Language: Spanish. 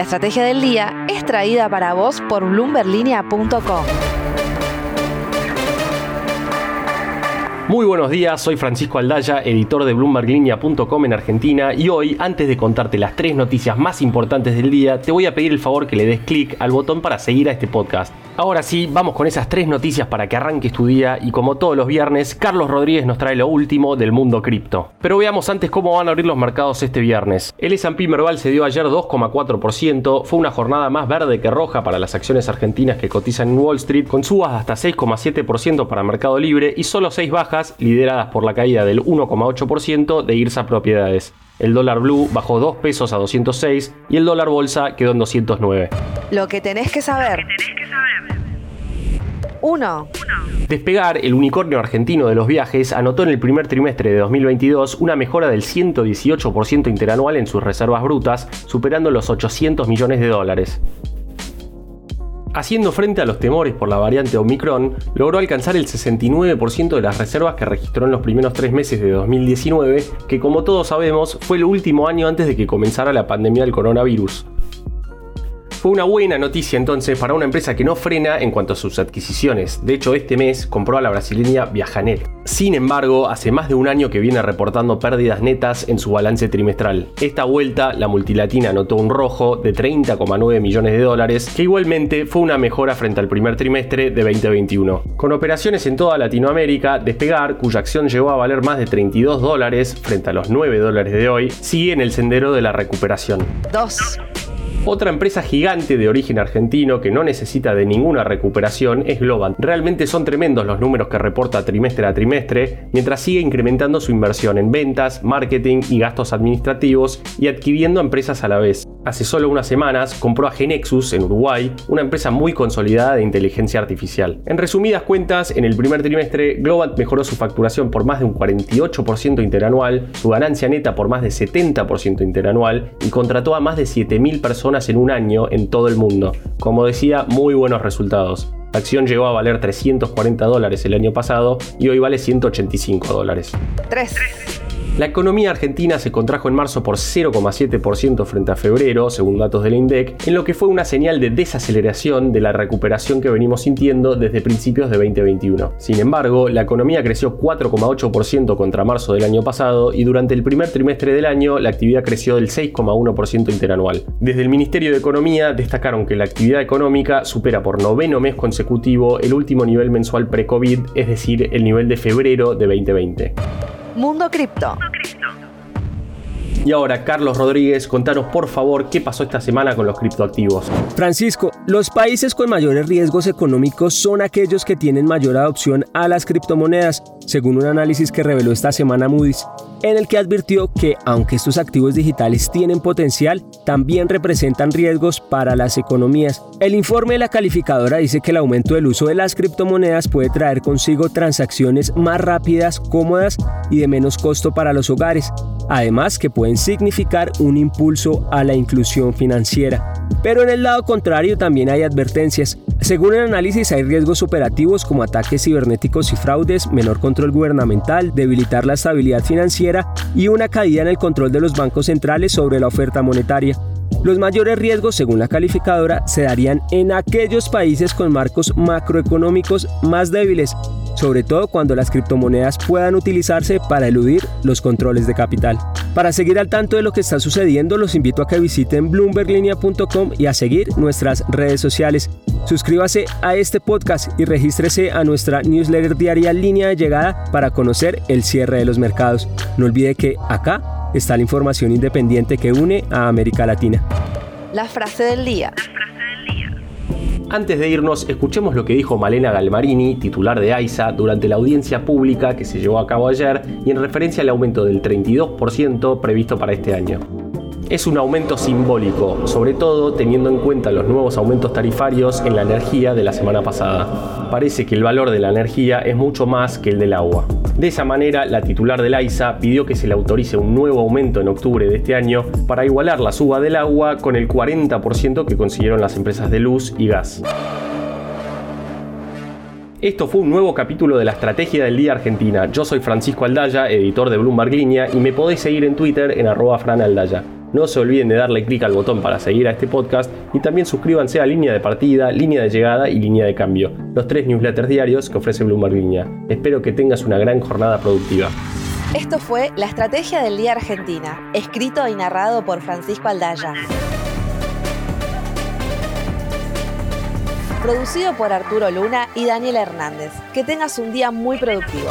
La estrategia del día es traída para vos por bloomberlinia.com. Muy buenos días, soy Francisco Aldaya, editor de BloombergLinea.com en Argentina y hoy, antes de contarte las tres noticias más importantes del día, te voy a pedir el favor que le des clic al botón para seguir a este podcast. Ahora sí, vamos con esas tres noticias para que arranques tu día y como todos los viernes, Carlos Rodríguez nos trae lo último del mundo cripto. Pero veamos antes cómo van a abrir los mercados este viernes. El S&P Merval se dio ayer 2,4%, fue una jornada más verde que roja para las acciones argentinas que cotizan en Wall Street, con subas hasta 6,7% para Mercado Libre y solo 6 bajas, lideradas por la caída del 1,8% de IRSA Propiedades. El dólar blue bajó 2 pesos a 206 y el dólar bolsa quedó en 209. Lo que tenés que saber. 1. Despegar, el unicornio argentino de los viajes, anotó en el primer trimestre de 2022 una mejora del 118% interanual en sus reservas brutas, superando los 800 millones de dólares. Haciendo frente a los temores por la variante Omicron, logró alcanzar el 69% de las reservas que registró en los primeros tres meses de 2019, que como todos sabemos fue el último año antes de que comenzara la pandemia del coronavirus. Fue una buena noticia entonces para una empresa que no frena en cuanto a sus adquisiciones. De hecho, este mes compró a la brasileña Viajanet. Sin embargo, hace más de un año que viene reportando pérdidas netas en su balance trimestral. Esta vuelta, la multilatina anotó un rojo de 30,9 millones de dólares, que igualmente fue una mejora frente al primer trimestre de 2021. Con operaciones en toda Latinoamérica, Despegar, cuya acción llegó a valer más de 32 dólares frente a los 9 dólares de hoy, sigue en el sendero de la recuperación. 2. Otra empresa gigante de origen argentino que no necesita de ninguna recuperación es Globant. Realmente son tremendos los números que reporta trimestre a trimestre, mientras sigue incrementando su inversión en ventas, marketing y gastos administrativos y adquiriendo empresas a la vez. Hace solo unas semanas compró a Genexus en Uruguay, una empresa muy consolidada de inteligencia artificial. En resumidas cuentas, en el primer trimestre, Globant mejoró su facturación por más de un 48% interanual, su ganancia neta por más de 70% interanual y contrató a más de 7.000 personas en un año en todo el mundo. Como decía, muy buenos resultados. La acción llegó a valer 340 dólares el año pasado y hoy vale 185 dólares. 3. La economía argentina se contrajo en marzo por 0,7% frente a febrero, según datos del INDEC, en lo que fue una señal de desaceleración de la recuperación que venimos sintiendo desde principios de 2021. Sin embargo, la economía creció 4,8% contra marzo del año pasado y durante el primer trimestre del año la actividad creció del 6,1% interanual. Desde el Ministerio de Economía destacaron que la actividad económica supera por noveno mes consecutivo el último nivel mensual pre-COVID, es decir, el nivel de febrero de 2020. Mundo Cripto. Y ahora, Carlos Rodríguez, contanos por favor qué pasó esta semana con los criptoactivos. Francisco, los países con mayores riesgos económicos son aquellos que tienen mayor adopción a las criptomonedas, según un análisis que reveló esta semana Moody's, en el que advirtió que aunque estos activos digitales tienen potencial, también representan riesgos para las economías. El informe de la calificadora dice que el aumento del uso de las criptomonedas puede traer consigo transacciones más rápidas, cómodas y de menos costo para los hogares, además que pueden significar un impulso a la inclusión financiera. Pero en el lado contrario también hay advertencias. Según el análisis hay riesgos operativos como ataques cibernéticos y fraudes, menor control gubernamental, debilitar la estabilidad financiera y una caída en el control de los bancos centrales sobre la oferta monetaria. Los mayores riesgos, según la calificadora, se darían en aquellos países con marcos macroeconómicos más débiles, sobre todo cuando las criptomonedas puedan utilizarse para eludir los controles de capital. Para seguir al tanto de lo que está sucediendo, los invito a que visiten bloomberglinea.com y a seguir nuestras redes sociales. Suscríbase a este podcast y regístrese a nuestra newsletter diaria Línea de Llegada para conocer el cierre de los mercados. No olvide que acá está la información independiente que une a América Latina. La frase del día. Antes de irnos, escuchemos lo que dijo Malena Galmarini, titular de AISA, durante la audiencia pública que se llevó a cabo ayer y en referencia al aumento del 32% previsto para este año. Es un aumento simbólico, sobre todo teniendo en cuenta los nuevos aumentos tarifarios en la energía de la semana pasada. Parece que el valor de la energía es mucho más que el del agua. De esa manera, la titular del AISA pidió que se le autorice un nuevo aumento en octubre de este año para igualar la suba del agua con el 40% que consiguieron las empresas de luz y gas. Esto fue un nuevo capítulo de la Estrategia del Día Argentina. Yo soy Francisco Aldaya, editor de Bloomberg Línea, y me podéis seguir en Twitter en arroba franaldaya. No se olviden de darle clic al botón para seguir a este podcast y también suscríbanse a Línea de Partida, Línea de Llegada y Línea de Cambio, los tres newsletters diarios que ofrece Bloomberg Línea. Espero que tengas una gran jornada productiva. Esto fue La Estrategia del Día Argentina, escrito y narrado por Francisco Aldaya. Producido por Arturo Luna y Daniel Hernández. Que tengas un día muy productivo.